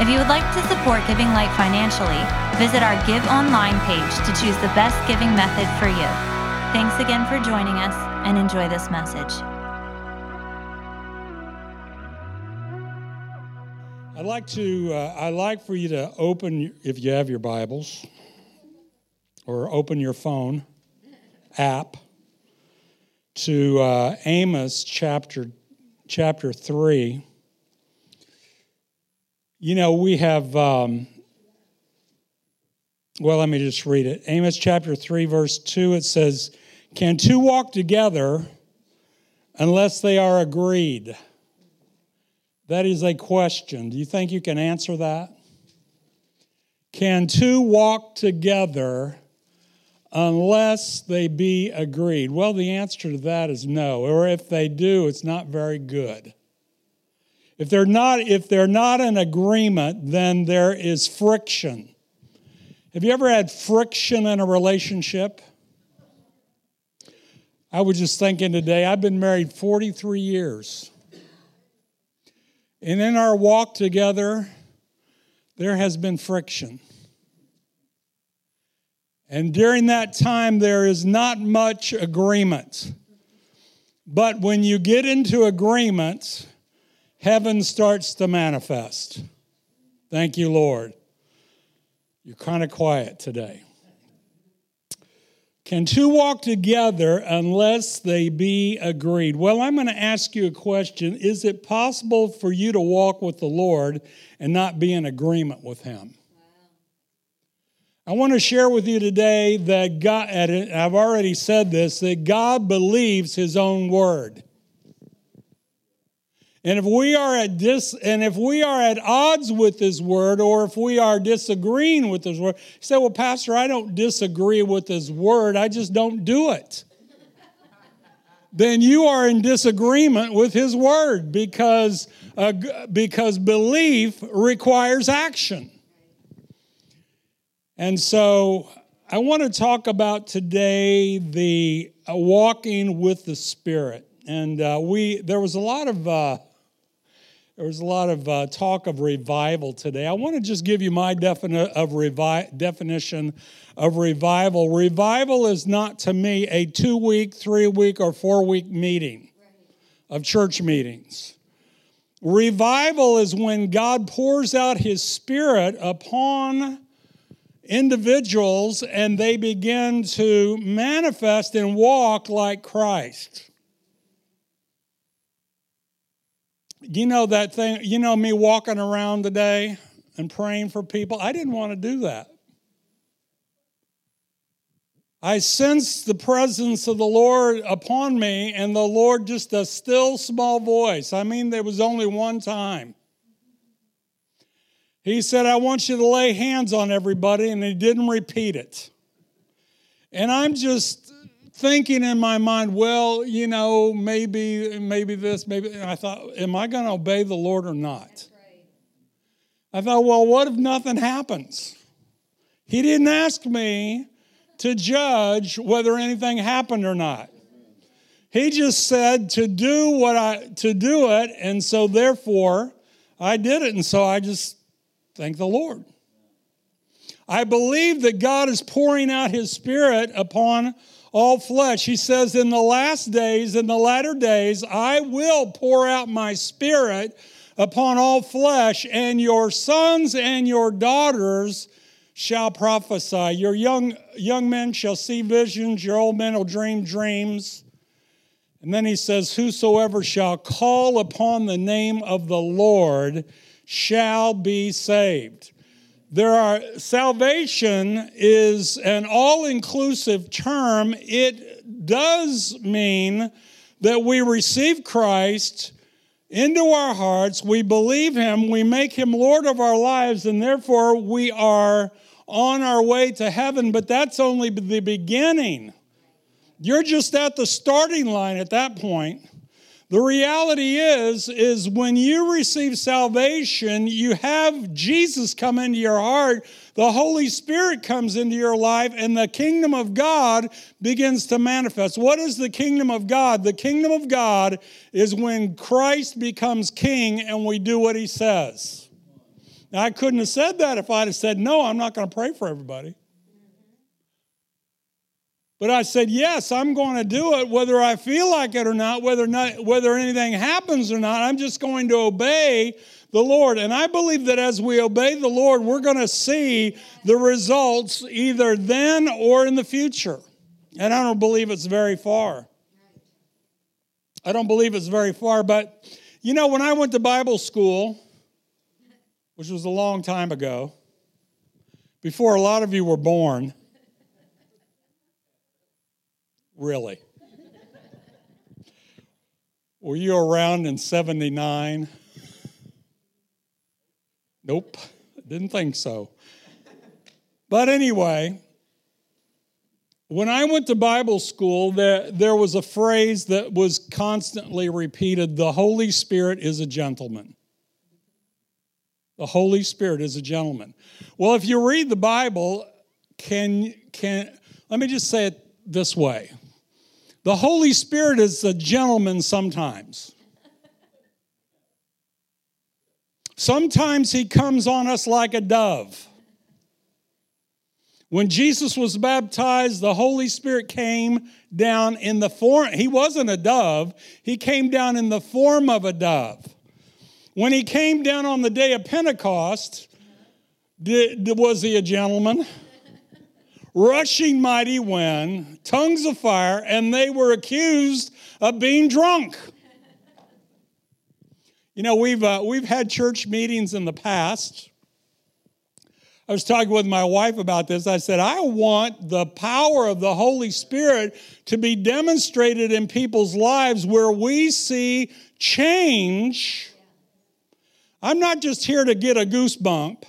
If you would like to support Giving Light financially, visit our Give Online page to choose the best giving method for you. Thanks again for joining us and enjoy this message. I'd like to, uh, I'd like for you to open, if you have your Bibles, or open your phone app to uh, Amos chapter, chapter 3. You know, we have, um, well, let me just read it. Amos chapter 3, verse 2, it says, Can two walk together unless they are agreed? That is a question. Do you think you can answer that? Can two walk together unless they be agreed? Well, the answer to that is no. Or if they do, it's not very good. If they're not, if they're not in agreement, then there is friction. Have you ever had friction in a relationship? I was just thinking today, I've been married 43 years. And in our walk together, there has been friction. And during that time, there is not much agreement. But when you get into agreement, heaven starts to manifest. Thank you, Lord. You're kind of quiet today. Can two walk together unless they be agreed? Well, I'm going to ask you a question. Is it possible for you to walk with the Lord and not be in agreement with Him? I want to share with you today that God, I've already said this, that God believes His own word. And if we are at dis, and if we are at odds with his word, or if we are disagreeing with his word, you say, Well, Pastor, I don't disagree with his word, I just don't do it. then you are in disagreement with his word because, uh, because belief requires action. And so I want to talk about today the uh, walking with the Spirit. And uh, we there was a lot of uh, there was a lot of uh, talk of revival today. I want to just give you my defini- of revi- definition of revival. Revival is not to me a two week, three week, or four week meeting of church meetings. Revival is when God pours out his spirit upon individuals and they begin to manifest and walk like Christ. You know that thing, you know me walking around today and praying for people? I didn't want to do that. I sensed the presence of the Lord upon me, and the Lord just a still small voice. I mean, there was only one time. He said, I want you to lay hands on everybody, and he didn't repeat it. And I'm just thinking in my mind, well, you know, maybe, maybe this, maybe. And I thought, am I going to obey the Lord or not? I thought, well, what if nothing happens? He didn't ask me to judge whether anything happened or not. He just said to do what I to do it, and so therefore I did it, and so I just thank the Lord. I believe that God is pouring out His Spirit upon all flesh. He says, In the last days, in the latter days, I will pour out my spirit upon all flesh, and your sons and your daughters shall prophesy. Your young, young men shall see visions, your old men will dream dreams. And then he says, Whosoever shall call upon the name of the Lord shall be saved. There are salvation is an all-inclusive term. It does mean that we receive Christ into our hearts, we believe him, we make him Lord of our lives, and therefore we are on our way to heaven, but that's only the beginning You're just at the starting line at that point. The reality is is when you receive salvation, you have Jesus come into your heart, the Holy Spirit comes into your life and the kingdom of God begins to manifest. What is the kingdom of God? The kingdom of God is when Christ becomes king and we do what he says. Now, I couldn't have said that if I'd have said, No, I'm not going to pray for everybody. But I said, yes, I'm going to do it whether I feel like it or not, whether not whether anything happens or not. I'm just going to obey the Lord. And I believe that as we obey the Lord, we're going to see the results either then or in the future. And I don't believe it's very far. I don't believe it's very far, but you know, when I went to Bible school, which was a long time ago, before a lot of you were born, Really? Were you around in 79? Nope, didn't think so. But anyway, when I went to Bible school, there, there was a phrase that was constantly repeated the Holy Spirit is a gentleman. The Holy Spirit is a gentleman. Well, if you read the Bible, can, can let me just say it this way the Holy Spirit is a gentleman sometimes. Sometimes he comes on us like a dove. When Jesus was baptized, the Holy Spirit came down in the form, he wasn't a dove, he came down in the form of a dove. When he came down on the day of Pentecost, did, was he a gentleman? Rushing mighty wind, tongues of fire, and they were accused of being drunk. You know, we've, uh, we've had church meetings in the past. I was talking with my wife about this. I said, I want the power of the Holy Spirit to be demonstrated in people's lives where we see change. I'm not just here to get a goosebump.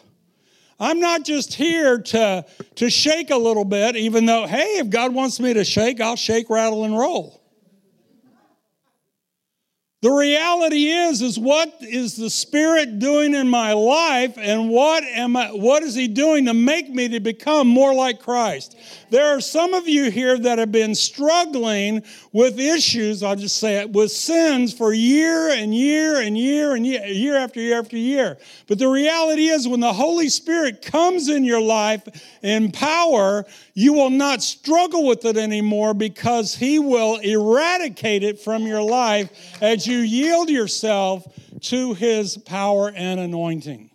I'm not just here to, to shake a little bit, even though, hey, if God wants me to shake, I'll shake, rattle, and roll. The reality is, is what is the Spirit doing in my life, and what am I, what is He doing to make me to become more like Christ? There are some of you here that have been struggling with issues, I'll just say it, with sins for year and year and year and year, year after year after year. But the reality is, when the Holy Spirit comes in your life in power, you will not struggle with it anymore because He will eradicate it from your life as you yield yourself to His power and anointing.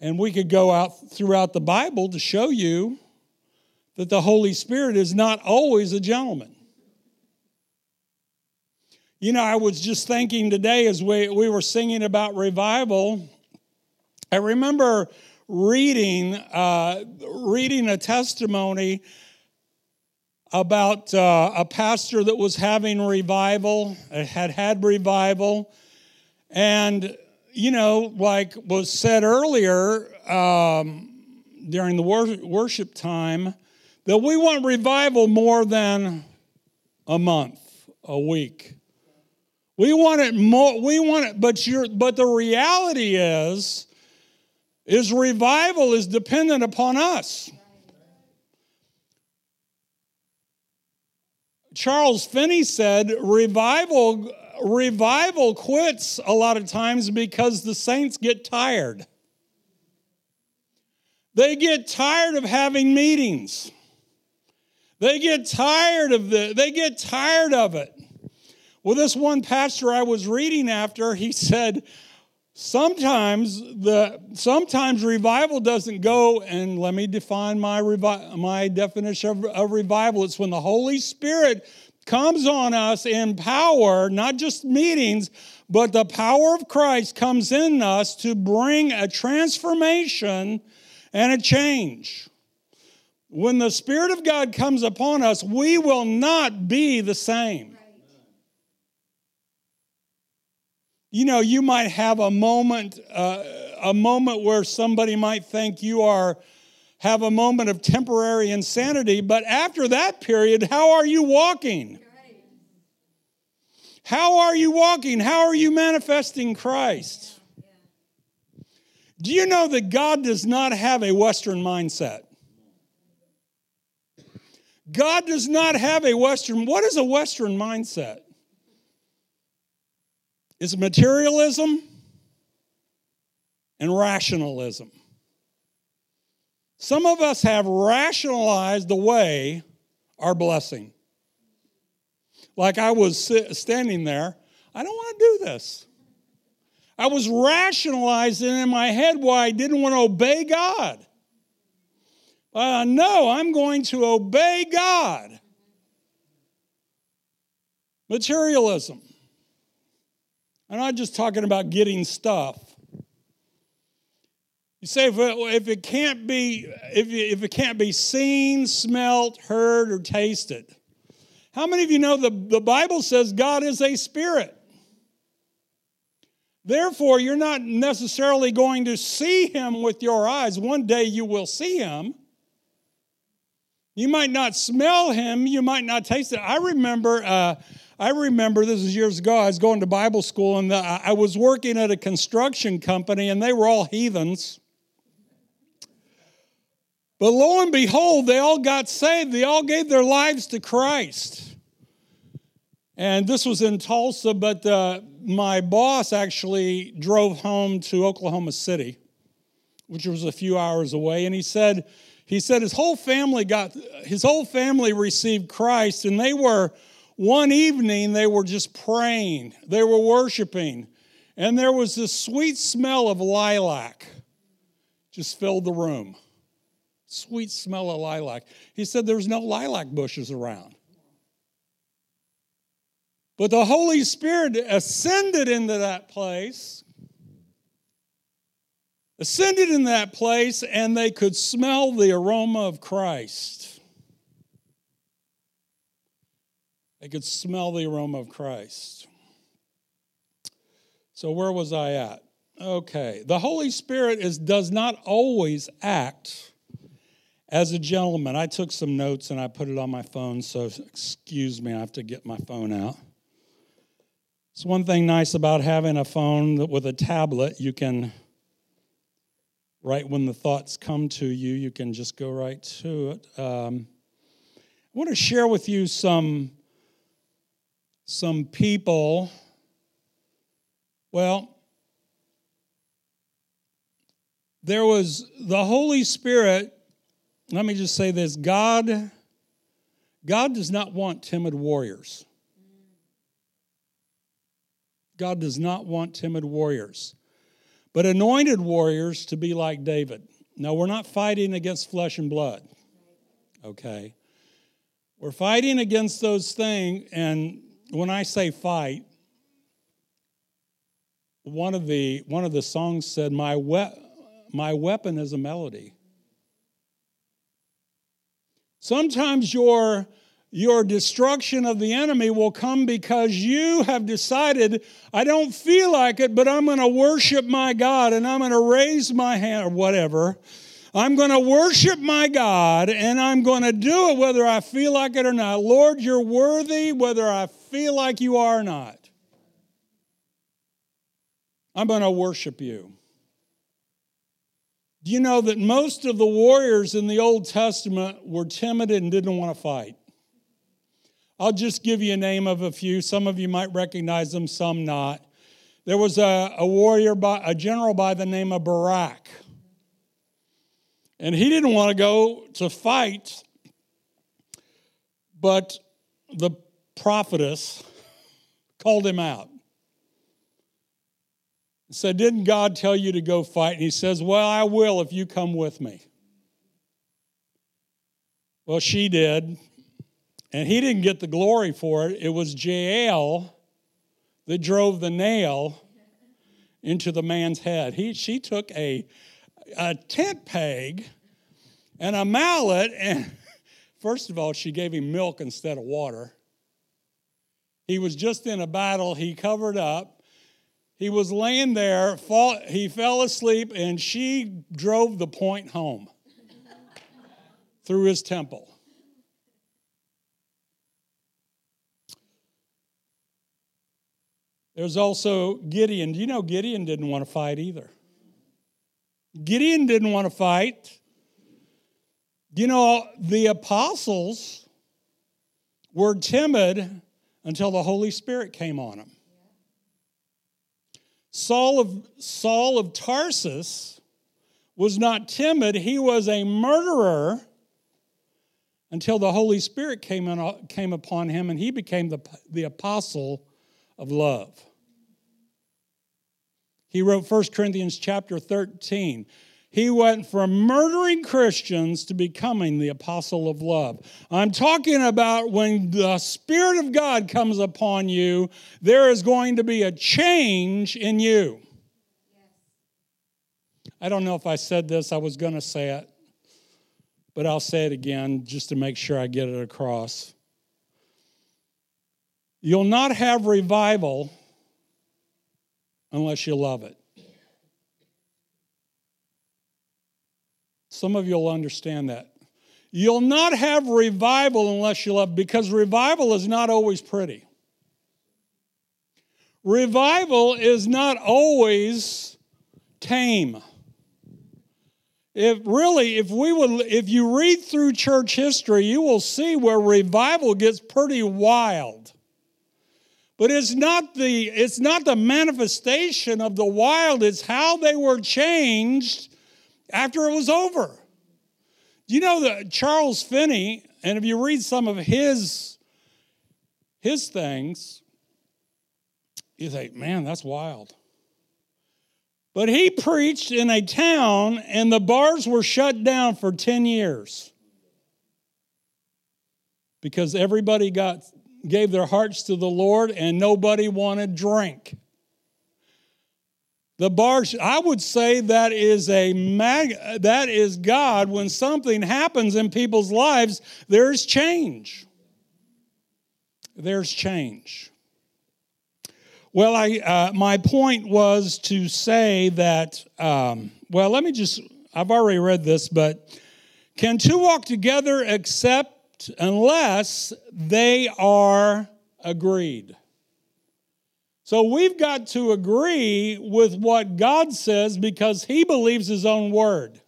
And we could go out throughout the Bible to show you that the Holy Spirit is not always a gentleman. You know, I was just thinking today as we, we were singing about revival, I remember reading, uh, reading a testimony about uh, a pastor that was having revival, had had revival, and you know, like was said earlier um, during the wor- worship time, that we want revival more than a month, a week. We want it more. We want it, but you're. But the reality is is revival is dependent upon us. Charles Finney said revival revival quits a lot of times because the saints get tired. They get tired of having meetings. They get tired of the they get tired of it. Well, this one pastor I was reading after, he said, Sometimes the sometimes revival doesn't go, and let me define my revi- my definition of, of revival. It's when the Holy Spirit comes on us in power, not just meetings, but the power of Christ comes in us to bring a transformation and a change. When the Spirit of God comes upon us, we will not be the same. You know, you might have a moment, uh, a moment where somebody might think you are have a moment of temporary insanity, but after that period, how are you walking? How are you walking? How are you manifesting Christ? Do you know that God does not have a Western mindset? God does not have a Western. What is a Western mindset? It's materialism and rationalism. Some of us have rationalized away our blessing. Like I was standing there, I don't want to do this. I was rationalizing in my head why I didn't want to obey God. Uh, no, I'm going to obey God. Materialism. I'm not just talking about getting stuff. You say if it, if it can't be if, if it can't be seen, smelt, heard, or tasted. How many of you know the, the Bible says God is a spirit? Therefore, you're not necessarily going to see him with your eyes. One day you will see him. You might not smell him, you might not taste it. I remember, uh, I remember this is years ago. I was going to Bible school, and the, I was working at a construction company, and they were all heathens. But lo and behold, they all got saved. They all gave their lives to Christ. And this was in Tulsa, but uh, my boss actually drove home to Oklahoma City, which was a few hours away. And he said, he said his whole family got his whole family received Christ, and they were one evening they were just praying, they were worshiping, and there was this sweet smell of lilac just filled the room sweet smell of lilac. He said there's no lilac bushes around. But the Holy Spirit ascended into that place, ascended in that place, and they could smell the aroma of Christ. They could smell the aroma of Christ. So, where was I at? Okay. The Holy Spirit is, does not always act as a gentleman, I took some notes and I put it on my phone, so excuse me, I have to get my phone out. It's one thing nice about having a phone with a tablet, you can, right when the thoughts come to you, you can just go right to it. Um, I want to share with you some, some people. Well, there was the Holy Spirit let me just say this God, God does not want timid warriors. God does not want timid warriors, but anointed warriors to be like David. Now, we're not fighting against flesh and blood, okay? We're fighting against those things, and when I say fight, one of the one of the songs said, "My we- my weapon is a melody." Sometimes your, your destruction of the enemy will come because you have decided, I don't feel like it, but I'm going to worship my God and I'm going to raise my hand or whatever. I'm going to worship my God and I'm going to do it whether I feel like it or not. Lord, you're worthy whether I feel like you are or not. I'm going to worship you. Do you know that most of the warriors in the Old Testament were timid and didn't want to fight? I'll just give you a name of a few. Some of you might recognize them, some not. There was a, a warrior, by, a general by the name of Barak. And he didn't want to go to fight, but the prophetess called him out said, Didn't God tell you to go fight? And he says, Well, I will if you come with me. Well, she did. And he didn't get the glory for it. It was Jael that drove the nail into the man's head. He, she took a, a tent peg and a mallet, and first of all, she gave him milk instead of water. He was just in a battle, he covered up. He was laying there, fall, he fell asleep, and she drove the point home. through his temple. There's also Gideon. Do you know Gideon didn't want to fight either? Gideon didn't want to fight. You know, the apostles were timid until the Holy Spirit came on them. Saul of, Saul of Tarsus was not timid, he was a murderer until the Holy Spirit came, in, came upon him and he became the, the apostle of love. He wrote 1 Corinthians chapter 13. He went from murdering Christians to becoming the apostle of love. I'm talking about when the Spirit of God comes upon you, there is going to be a change in you. I don't know if I said this, I was going to say it, but I'll say it again just to make sure I get it across. You'll not have revival unless you love it. Some of you will understand that. You'll not have revival unless you love, because revival is not always pretty. Revival is not always tame. If really, if we would, if you read through church history, you will see where revival gets pretty wild. But it's not the it's not the manifestation of the wild, it's how they were changed after it was over. You know that Charles Finney, and if you read some of his his things, you think, man, that's wild. But he preached in a town and the bars were shut down for 10 years. Because everybody got gave their hearts to the Lord and nobody wanted drink. The bar, I would say that is a mag, that is God. When something happens in people's lives, there's change. There's change. Well, I, uh, my point was to say that, um, well, let me just, I've already read this, but can two walk together except unless they are agreed? So we've got to agree with what God says because He believes His own word.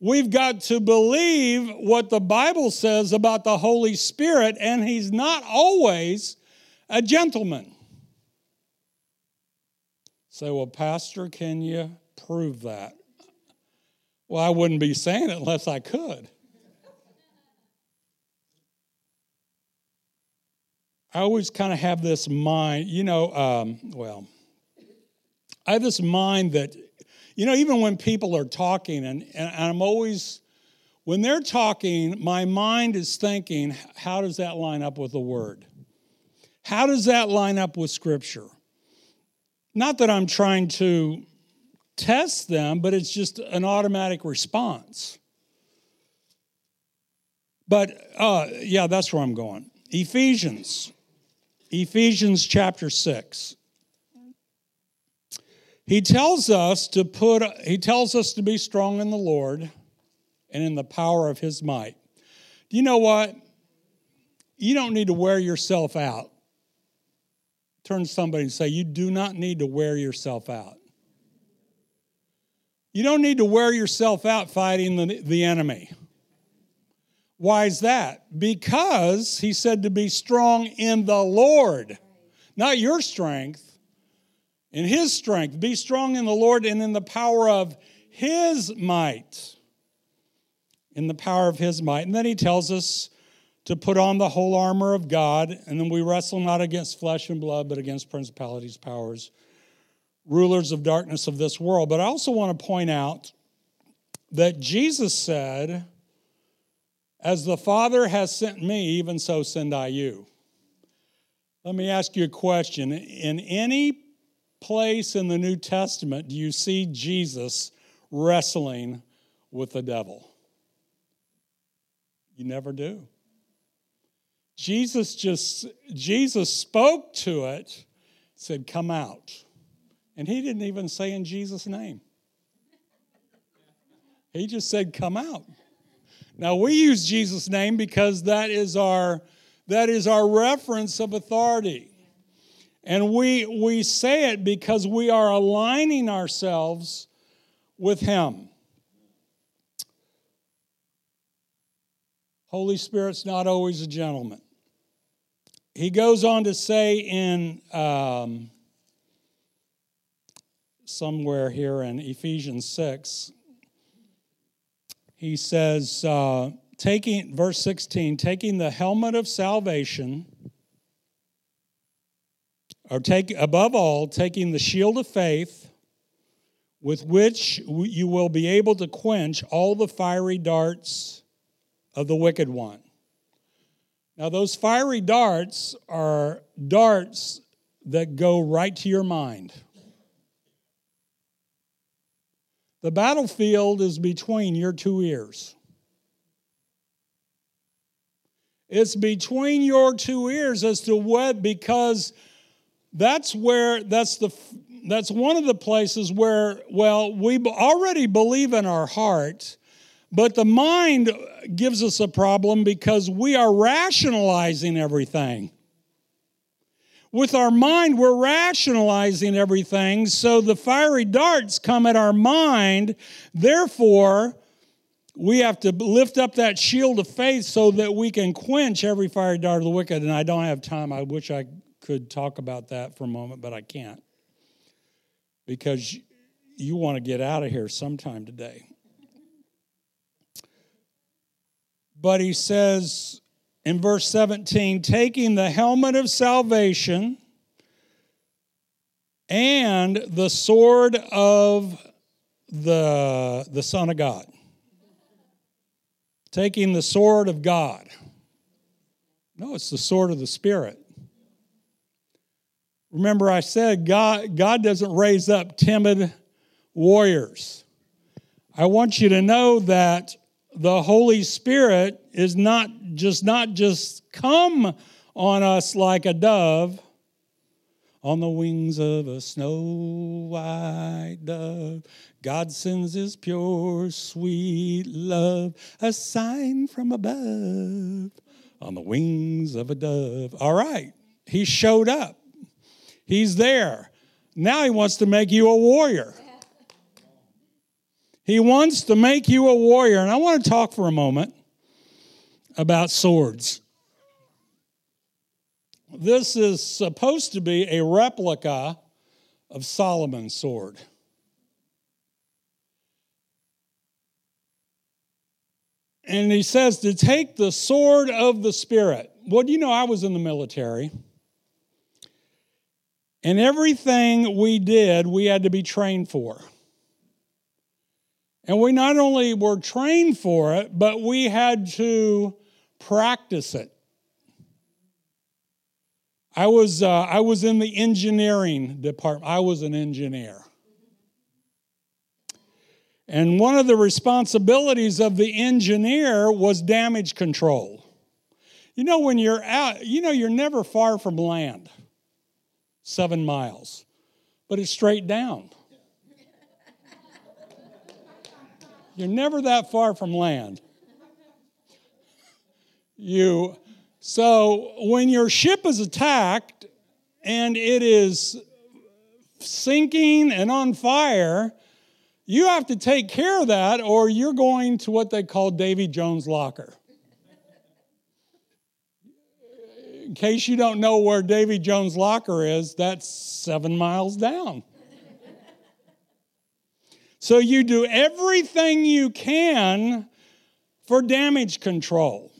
We've got to believe what the Bible says about the Holy Spirit, and He's not always a gentleman. Say, well, Pastor, can you prove that? Well, I wouldn't be saying it unless I could. I always kind of have this mind, you know, um, well, I have this mind that, you know, even when people are talking, and, and I'm always, when they're talking, my mind is thinking, how does that line up with the word? How does that line up with scripture? Not that I'm trying to test them, but it's just an automatic response. But uh, yeah, that's where I'm going. Ephesians Ephesians chapter 6. He tells us to put he tells us to be strong in the Lord and in the power of his might. Do you know what? You don't need to wear yourself out. Turn to somebody and say, You do not need to wear yourself out. You don't need to wear yourself out fighting the, the enemy. Why is that? Because he said to be strong in the Lord, not your strength, in his strength. Be strong in the Lord and in the power of his might. In the power of his might. And then he tells us to put on the whole armor of God, and then we wrestle not against flesh and blood, but against principalities, powers, rulers of darkness of this world. But I also want to point out that Jesus said, as the Father has sent me, even so send I you. Let me ask you a question. In any place in the New Testament do you see Jesus wrestling with the devil? You never do. Jesus just Jesus spoke to it, said, "Come out." And he didn't even say in Jesus' name. He just said, "Come out." Now we use Jesus' name because that is our that is our reference of authority. And we we say it because we are aligning ourselves with him. Holy Spirit's not always a gentleman. He goes on to say in um, somewhere here in Ephesians 6, he says, uh, taking, verse 16, taking the helmet of salvation, or take, above all, taking the shield of faith, with which you will be able to quench all the fiery darts of the wicked one. Now, those fiery darts are darts that go right to your mind. The battlefield is between your two ears. It's between your two ears as to what, because that's where, that's the, that's one of the places where, well, we already believe in our heart but the mind gives us a problem because we are rationalizing everything. With our mind, we're rationalizing everything, so the fiery darts come at our mind. Therefore, we have to lift up that shield of faith so that we can quench every fiery dart of the wicked. And I don't have time. I wish I could talk about that for a moment, but I can't because you want to get out of here sometime today. But he says in verse 17, taking the helmet of salvation and the sword of the, the Son of God. Taking the sword of God. No, it's the sword of the Spirit. Remember, I said God, God doesn't raise up timid warriors. I want you to know that the Holy Spirit is not just not just come on us like a dove on the wings of a snow white dove. God sends his pure, sweet love, a sign from above on the wings of a dove. All right, he showed up. He's there. Now he wants to make you a warrior. He wants to make you a warrior. And I want to talk for a moment about swords. This is supposed to be a replica of Solomon's sword. And he says to take the sword of the Spirit. Well, you know, I was in the military. And everything we did, we had to be trained for. And we not only were trained for it, but we had to practice it. I was, uh, I was in the engineering department, I was an engineer. And one of the responsibilities of the engineer was damage control. You know, when you're out, you know, you're never far from land, seven miles, but it's straight down. You're never that far from land. You so when your ship is attacked and it is sinking and on fire, you have to take care of that or you're going to what they call Davy Jones' locker. In case you don't know where Davy Jones' locker is, that's seven miles down. So you do everything you can for damage control.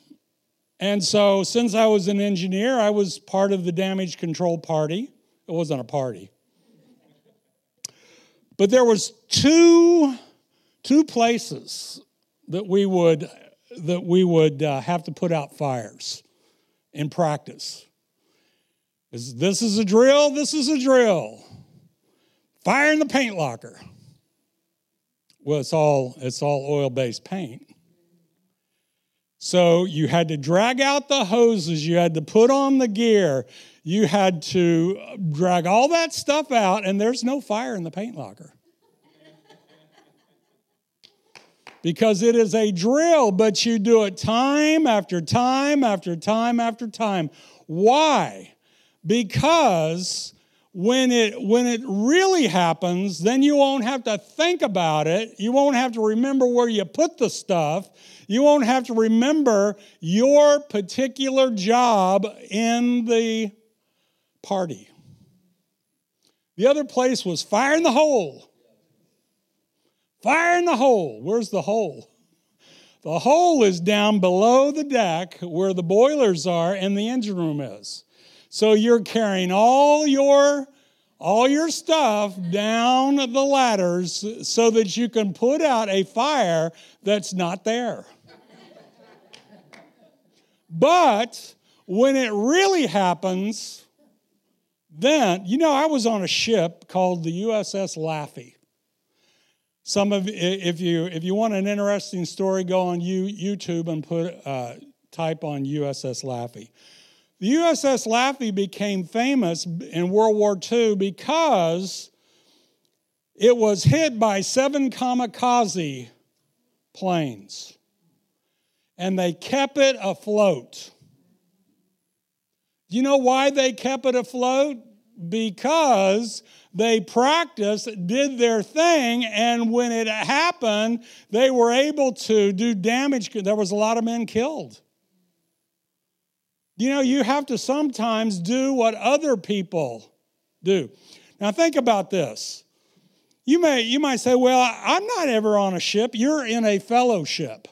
And so, since I was an engineer, I was part of the damage control party. It wasn't a party. But there was two, two places that we would, that we would uh, have to put out fires in practice. This is a drill, this is a drill. Fire in the paint locker. Well, it's all it's all oil-based paint. So you had to drag out the hoses, you had to put on the gear, you had to drag all that stuff out, and there's no fire in the paint locker. because it is a drill, but you do it time after time after time after time. Why? Because when it when it really happens, then you won't have to think about it. You won't have to remember where you put the stuff. You won't have to remember your particular job in the party. The other place was fire in the hole. Fire in the hole. Where's the hole? The hole is down below the deck where the boilers are and the engine room is. So you're carrying all your all your stuff down the ladders so that you can put out a fire that's not there. but when it really happens, then, you know, I was on a ship called the USS Laffey. Some of if you if you want an interesting story, go on YouTube and put uh, type on USS Laffey. The USS Laffey became famous in World War II because it was hit by seven kamikaze planes and they kept it afloat. You know why they kept it afloat? Because they practiced, did their thing, and when it happened, they were able to do damage. There was a lot of men killed. You know, you have to sometimes do what other people do. Now, think about this. You may, you might say, Well, I'm not ever on a ship. You're in a fellowship.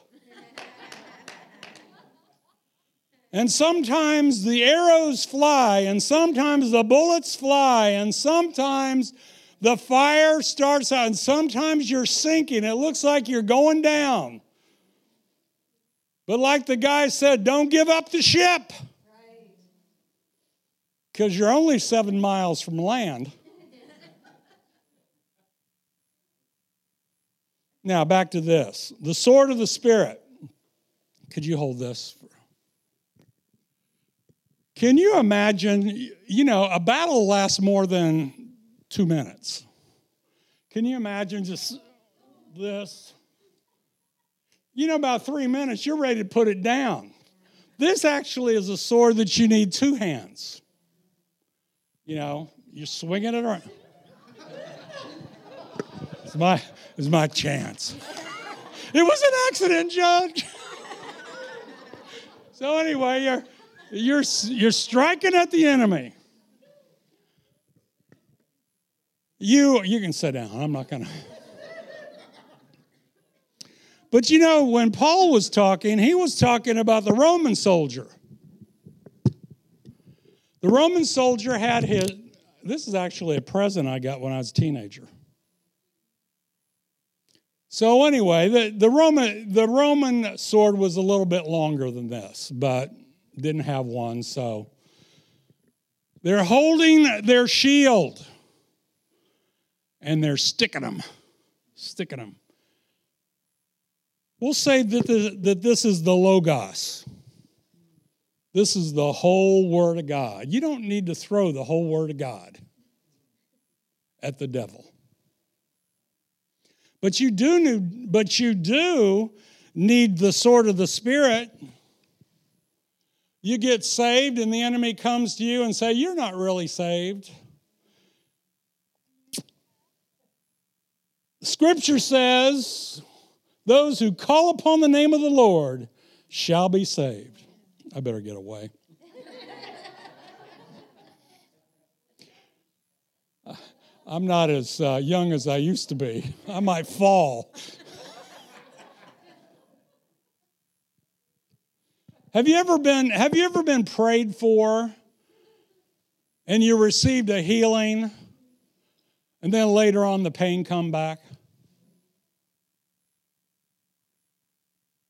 and sometimes the arrows fly, and sometimes the bullets fly, and sometimes the fire starts out, and sometimes you're sinking. It looks like you're going down. But like the guy said, don't give up the ship because you're only seven miles from land. now, back to this the sword of the Spirit. Could you hold this? Can you imagine? You know, a battle lasts more than two minutes. Can you imagine just this? You know, about three minutes, you're ready to put it down. This actually is a sword that you need two hands. You know, you're swinging it around. It's my, it's my chance. It was an accident, Judge. so anyway, you're, you're, you're striking at the enemy. You, you can sit down. I'm not going to. But you know, when Paul was talking, he was talking about the Roman soldier. The Roman soldier had his, this is actually a present I got when I was a teenager. So anyway, the, the, Roman, the Roman sword was a little bit longer than this, but didn't have one, so they're holding their shield and they're sticking them, sticking them. We'll say that, the, that this is the Logos. This is the whole Word of God. You don't need to throw the whole Word of God at the devil. But you do need, but you do need the sword of the Spirit. You get saved, and the enemy comes to you and say, You're not really saved. Scripture says, Those who call upon the name of the Lord shall be saved. I better get away. I'm not as uh, young as I used to be. I might fall. have you ever been have you ever been prayed for and you received a healing and then later on the pain come back?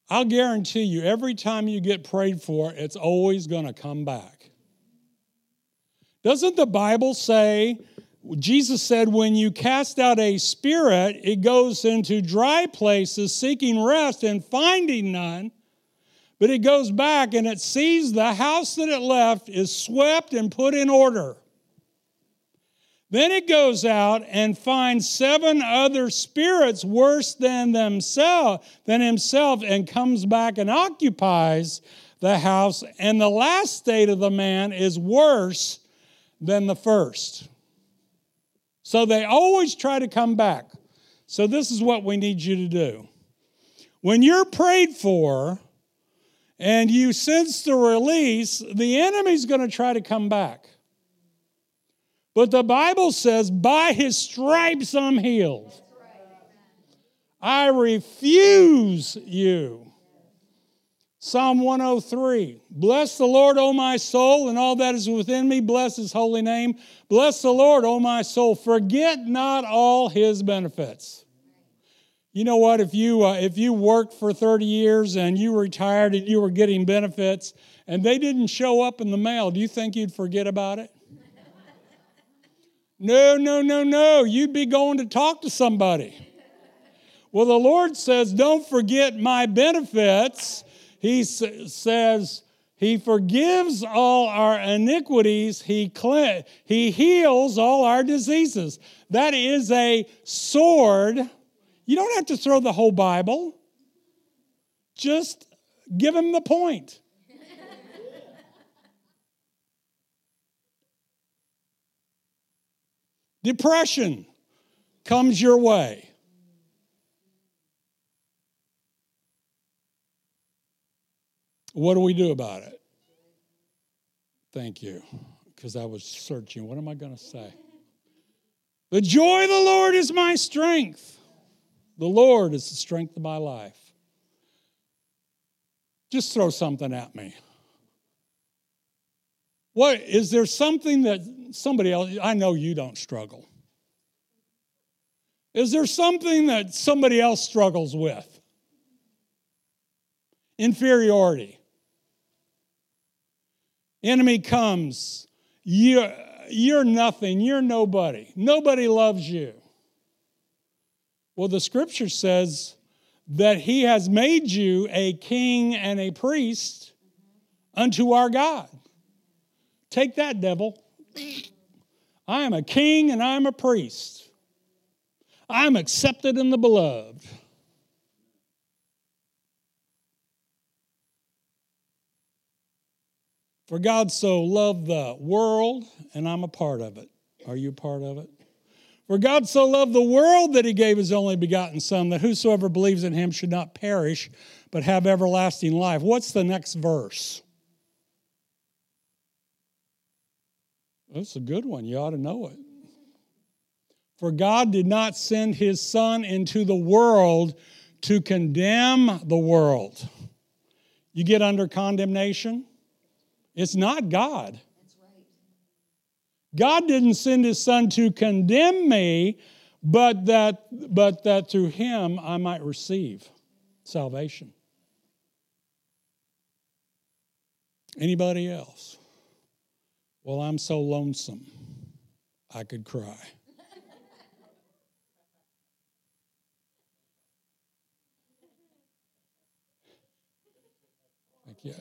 I'll guarantee you, every time you get prayed for, it's always going to come back. Doesn't the Bible say, Jesus said, when you cast out a spirit, it goes into dry places seeking rest and finding none, but it goes back and it sees the house that it left is swept and put in order. Then it goes out and finds seven other spirits worse than themselves than himself and comes back and occupies the house. And the last state of the man is worse than the first. So they always try to come back. So this is what we need you to do. When you're prayed for and you sense the release, the enemy's going to try to come back. But the Bible says, by his stripes I'm healed. I refuse you. Psalm 103 Bless the Lord, O my soul, and all that is within me. Bless his holy name. Bless the Lord, O my soul. Forget not all his benefits. You know what? If you, uh, if you worked for 30 years and you retired and you were getting benefits and they didn't show up in the mail, do you think you'd forget about it? No, no, no, no. You'd be going to talk to somebody. Well, the Lord says, Don't forget my benefits. He says, He forgives all our iniquities, He, he heals all our diseases. That is a sword. You don't have to throw the whole Bible, just give Him the point. Depression comes your way. What do we do about it? Thank you, because I was searching. What am I going to say? The joy of the Lord is my strength. The Lord is the strength of my life. Just throw something at me. What is there something that somebody else I know you don't struggle. Is there something that somebody else struggles with? Inferiority. Enemy comes, you're, you're nothing, you're nobody. Nobody loves you. Well, the scripture says that he has made you a king and a priest unto our God. Take that, devil. I am a king and I am a priest. I am accepted in the beloved. For God so loved the world, and I'm a part of it. Are you part of it? For God so loved the world that he gave his only begotten Son, that whosoever believes in him should not perish, but have everlasting life. What's the next verse? That's a good one. You ought to know it. For God did not send his Son into the world to condemn the world. You get under condemnation? It's not God. God didn't send his son to condemn me, but that, but that through him I might receive salvation. Anybody else? Well, I'm so lonesome, I could cry. yeah,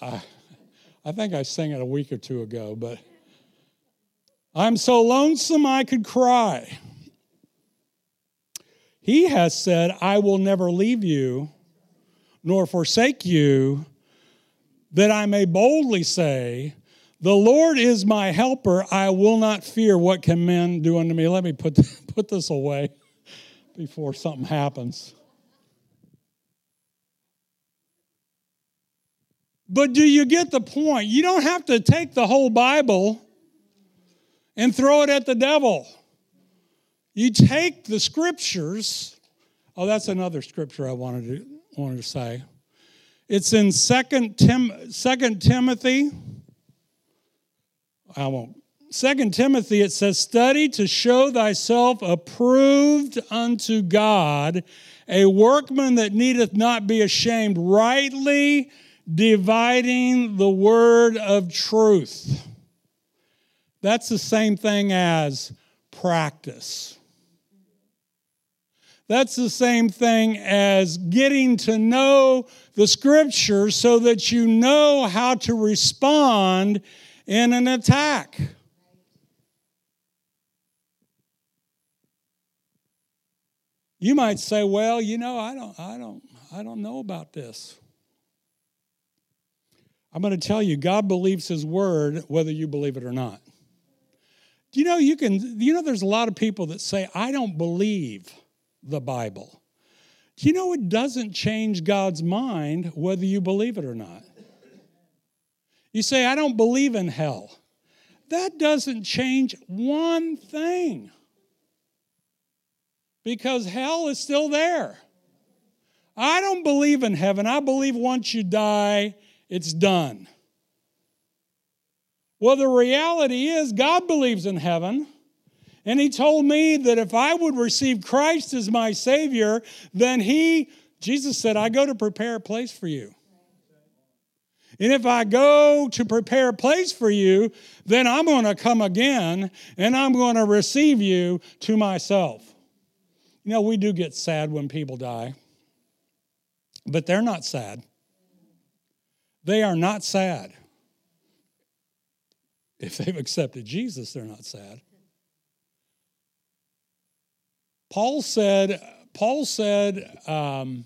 I, I think I sang it a week or two ago, but I'm so lonesome I could cry. He has said, I will never leave you nor forsake you, that I may boldly say, the Lord is my helper. I will not fear what can men do unto me. Let me put, put this away before something happens. But do you get the point? You don't have to take the whole Bible and throw it at the devil. You take the scriptures. Oh, that's another scripture I wanted to, wanted to say. It's in 2 Tim, 2 Timothy I won't. Second Timothy, it says, Study to show thyself approved unto God, a workman that needeth not be ashamed, rightly dividing the word of truth. That's the same thing as practice. That's the same thing as getting to know the scripture so that you know how to respond in an attack. You might say, well, you know, I don't, I don't, I don't know about this. I'm going to tell you, God believes his word, whether you believe it or not. Do you know you can, you know, there's a lot of people that say, I don't believe the Bible. Do you know it doesn't change God's mind whether you believe it or not? You say, I don't believe in hell. That doesn't change one thing because hell is still there. I don't believe in heaven. I believe once you die, it's done. Well, the reality is, God believes in heaven. And He told me that if I would receive Christ as my Savior, then He, Jesus said, I go to prepare a place for you. And if I go to prepare a place for you, then I'm going to come again and I'm going to receive you to myself. You know, we do get sad when people die, but they're not sad. They are not sad. If they've accepted Jesus, they're not sad. Paul said, Paul said, um,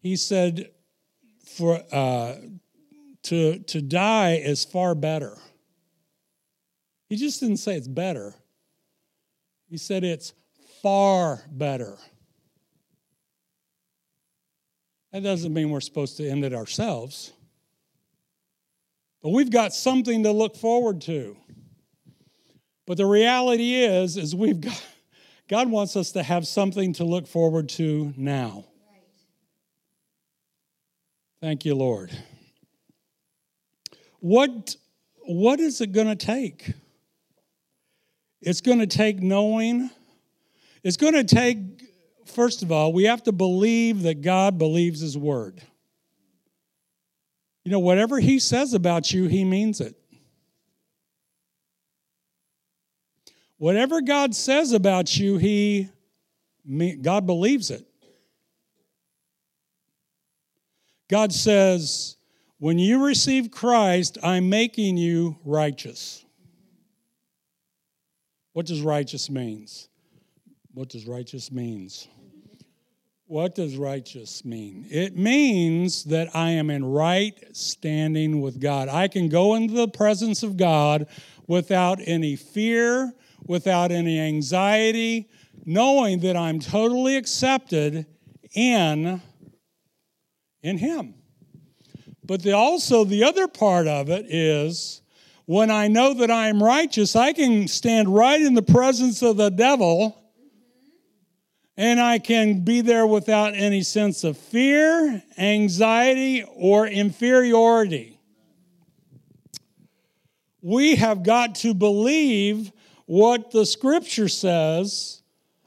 he said, for uh, to to die is far better. He just didn't say it's better. He said it's far better. That doesn't mean we're supposed to end it ourselves. But we've got something to look forward to. But the reality is is we've got God wants us to have something to look forward to now. Thank you, Lord. What what is it going to take? It's going to take knowing. It's going to take, first of all, we have to believe that God believes His word. You know, whatever He says about you, He means it. Whatever God says about you, He God believes it. God says, when you receive Christ, I'm making you righteous. What does righteous means? What does righteous means? What does righteous mean? It means that I am in right standing with God. I can go into the presence of God without any fear, without any anxiety, knowing that I'm totally accepted in, in Him. But the, also, the other part of it is when I know that I am righteous, I can stand right in the presence of the devil and I can be there without any sense of fear, anxiety, or inferiority. We have got to believe what the scripture says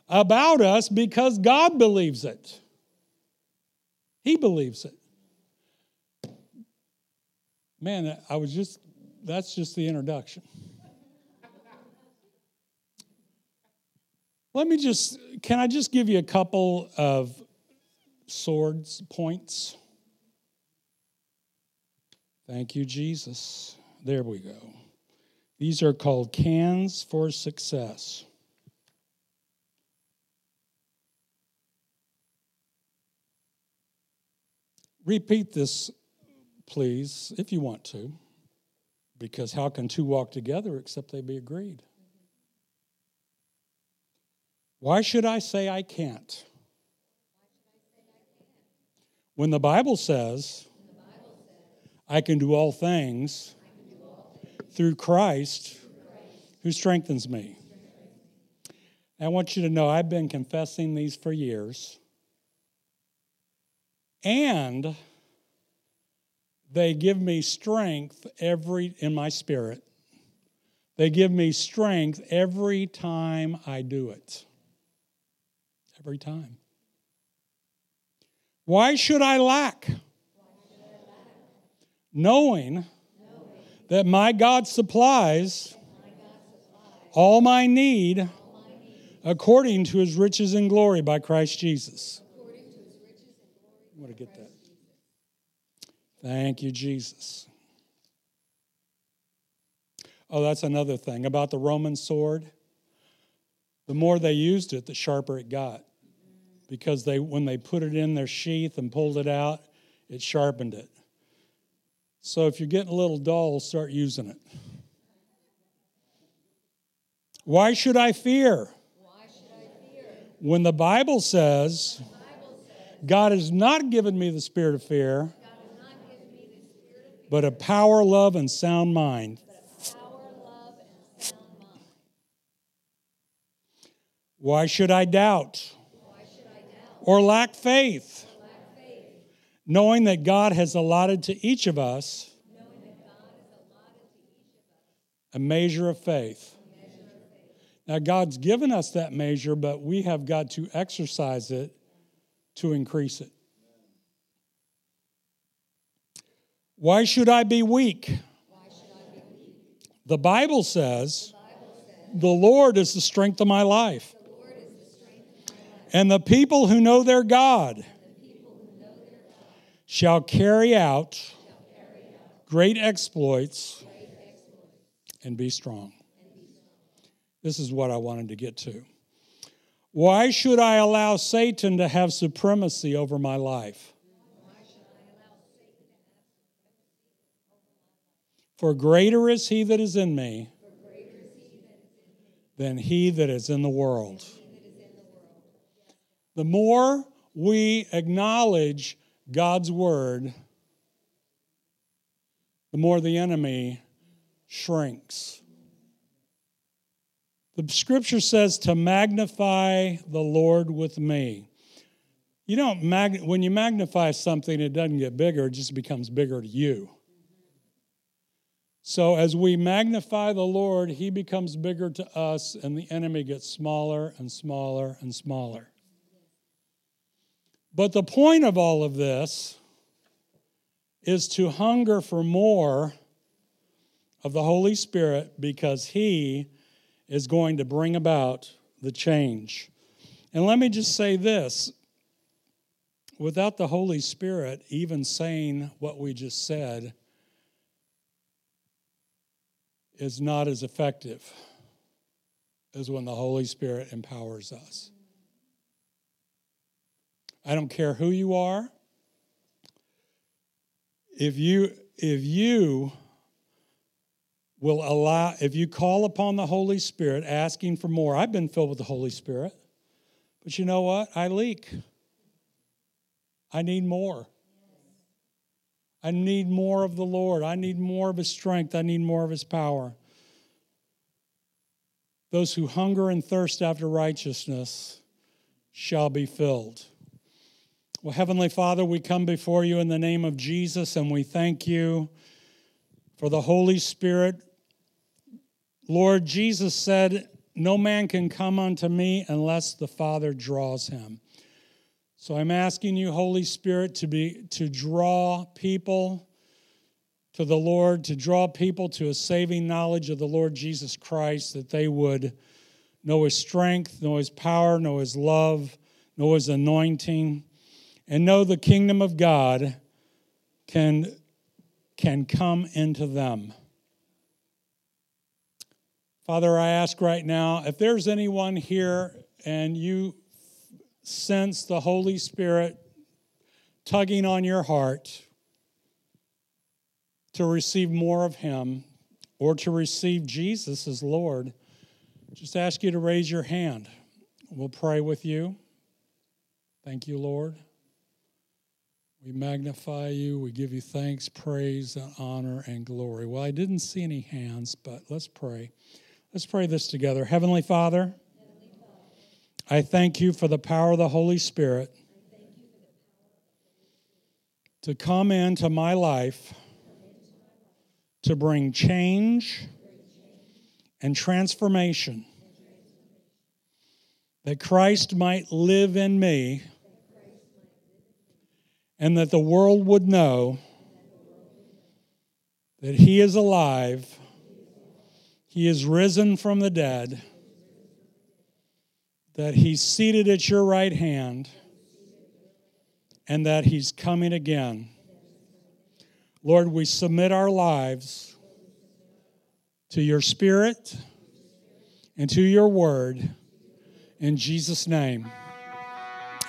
about us because God believes it. He believes it. Man, I was just that's just the introduction. Let me just, can I just give you a couple of swords points? Thank you, Jesus. There we go. These are called cans for success. Repeat this, please, if you want to. Because how can two walk together except they be agreed? Why should I say I can't? When the Bible says, I can do all things through Christ who strengthens me. I want you to know I've been confessing these for years. And they give me strength every in my spirit. They give me strength every time I do it. Every time. Why should I lack? Knowing, that my God supplies, all my need according to his riches and glory by Christ Jesus. I want to get that. Thank you, Jesus. Oh, that's another thing about the Roman sword. the more they used it, the sharper it got. Because they, when they put it in their sheath and pulled it out, it sharpened it. So if you're getting a little dull, start using it. Why should I fear? When the Bible says, God has not given me the spirit of fear, but a power, love, and sound mind. Why should I doubt? Or lack faith? Knowing that God has allotted to each of us a measure of faith. Now, God's given us that measure, but we have got to exercise it to increase it. Why should I be weak? The Bible says, The Lord is the strength of my life. And the people who know their God shall carry out great exploits and be strong. This is what I wanted to get to. Why should I allow Satan to have supremacy over my life? For greater is he that is in me than he that is in the world. The more we acknowledge God's word, the more the enemy shrinks. The scripture says to magnify the Lord with me. You don't mag- when you magnify something, it doesn't get bigger, it just becomes bigger to you. So as we magnify the Lord, he becomes bigger to us, and the enemy gets smaller and smaller and smaller. But the point of all of this is to hunger for more of the Holy Spirit because he is going to bring about the change. And let me just say this without the Holy Spirit even saying what we just said, is not as effective as when the Holy Spirit empowers us. I don't care who you are. If you if you will allow if you call upon the Holy Spirit asking for more. I've been filled with the Holy Spirit. But you know what? I leak. I need more. I need more of the Lord. I need more of His strength. I need more of His power. Those who hunger and thirst after righteousness shall be filled. Well, Heavenly Father, we come before you in the name of Jesus and we thank you for the Holy Spirit. Lord, Jesus said, No man can come unto me unless the Father draws him. So I'm asking you, Holy Spirit, to be to draw people to the Lord, to draw people to a saving knowledge of the Lord Jesus Christ, that they would know his strength, know his power, know his love, know his anointing, and know the kingdom of God can, can come into them. Father, I ask right now if there's anyone here and you sense the Holy Spirit tugging on your heart to receive more of Him or to receive Jesus as Lord, just ask you to raise your hand. We'll pray with you. Thank you, Lord. We magnify you. We give you thanks, praise, and honor and glory. Well, I didn't see any hands, but let's pray. Let's pray this together. Heavenly Father, I thank you for the power of the Holy Spirit to come into my life to bring change and transformation, that Christ might live in me, and that the world would know that He is alive, He is risen from the dead that he's seated at your right hand and that he's coming again. Lord, we submit our lives to your spirit and to your word In Jesus' name,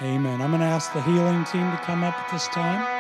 amen. I'm going to ask the healing team to come up at this time.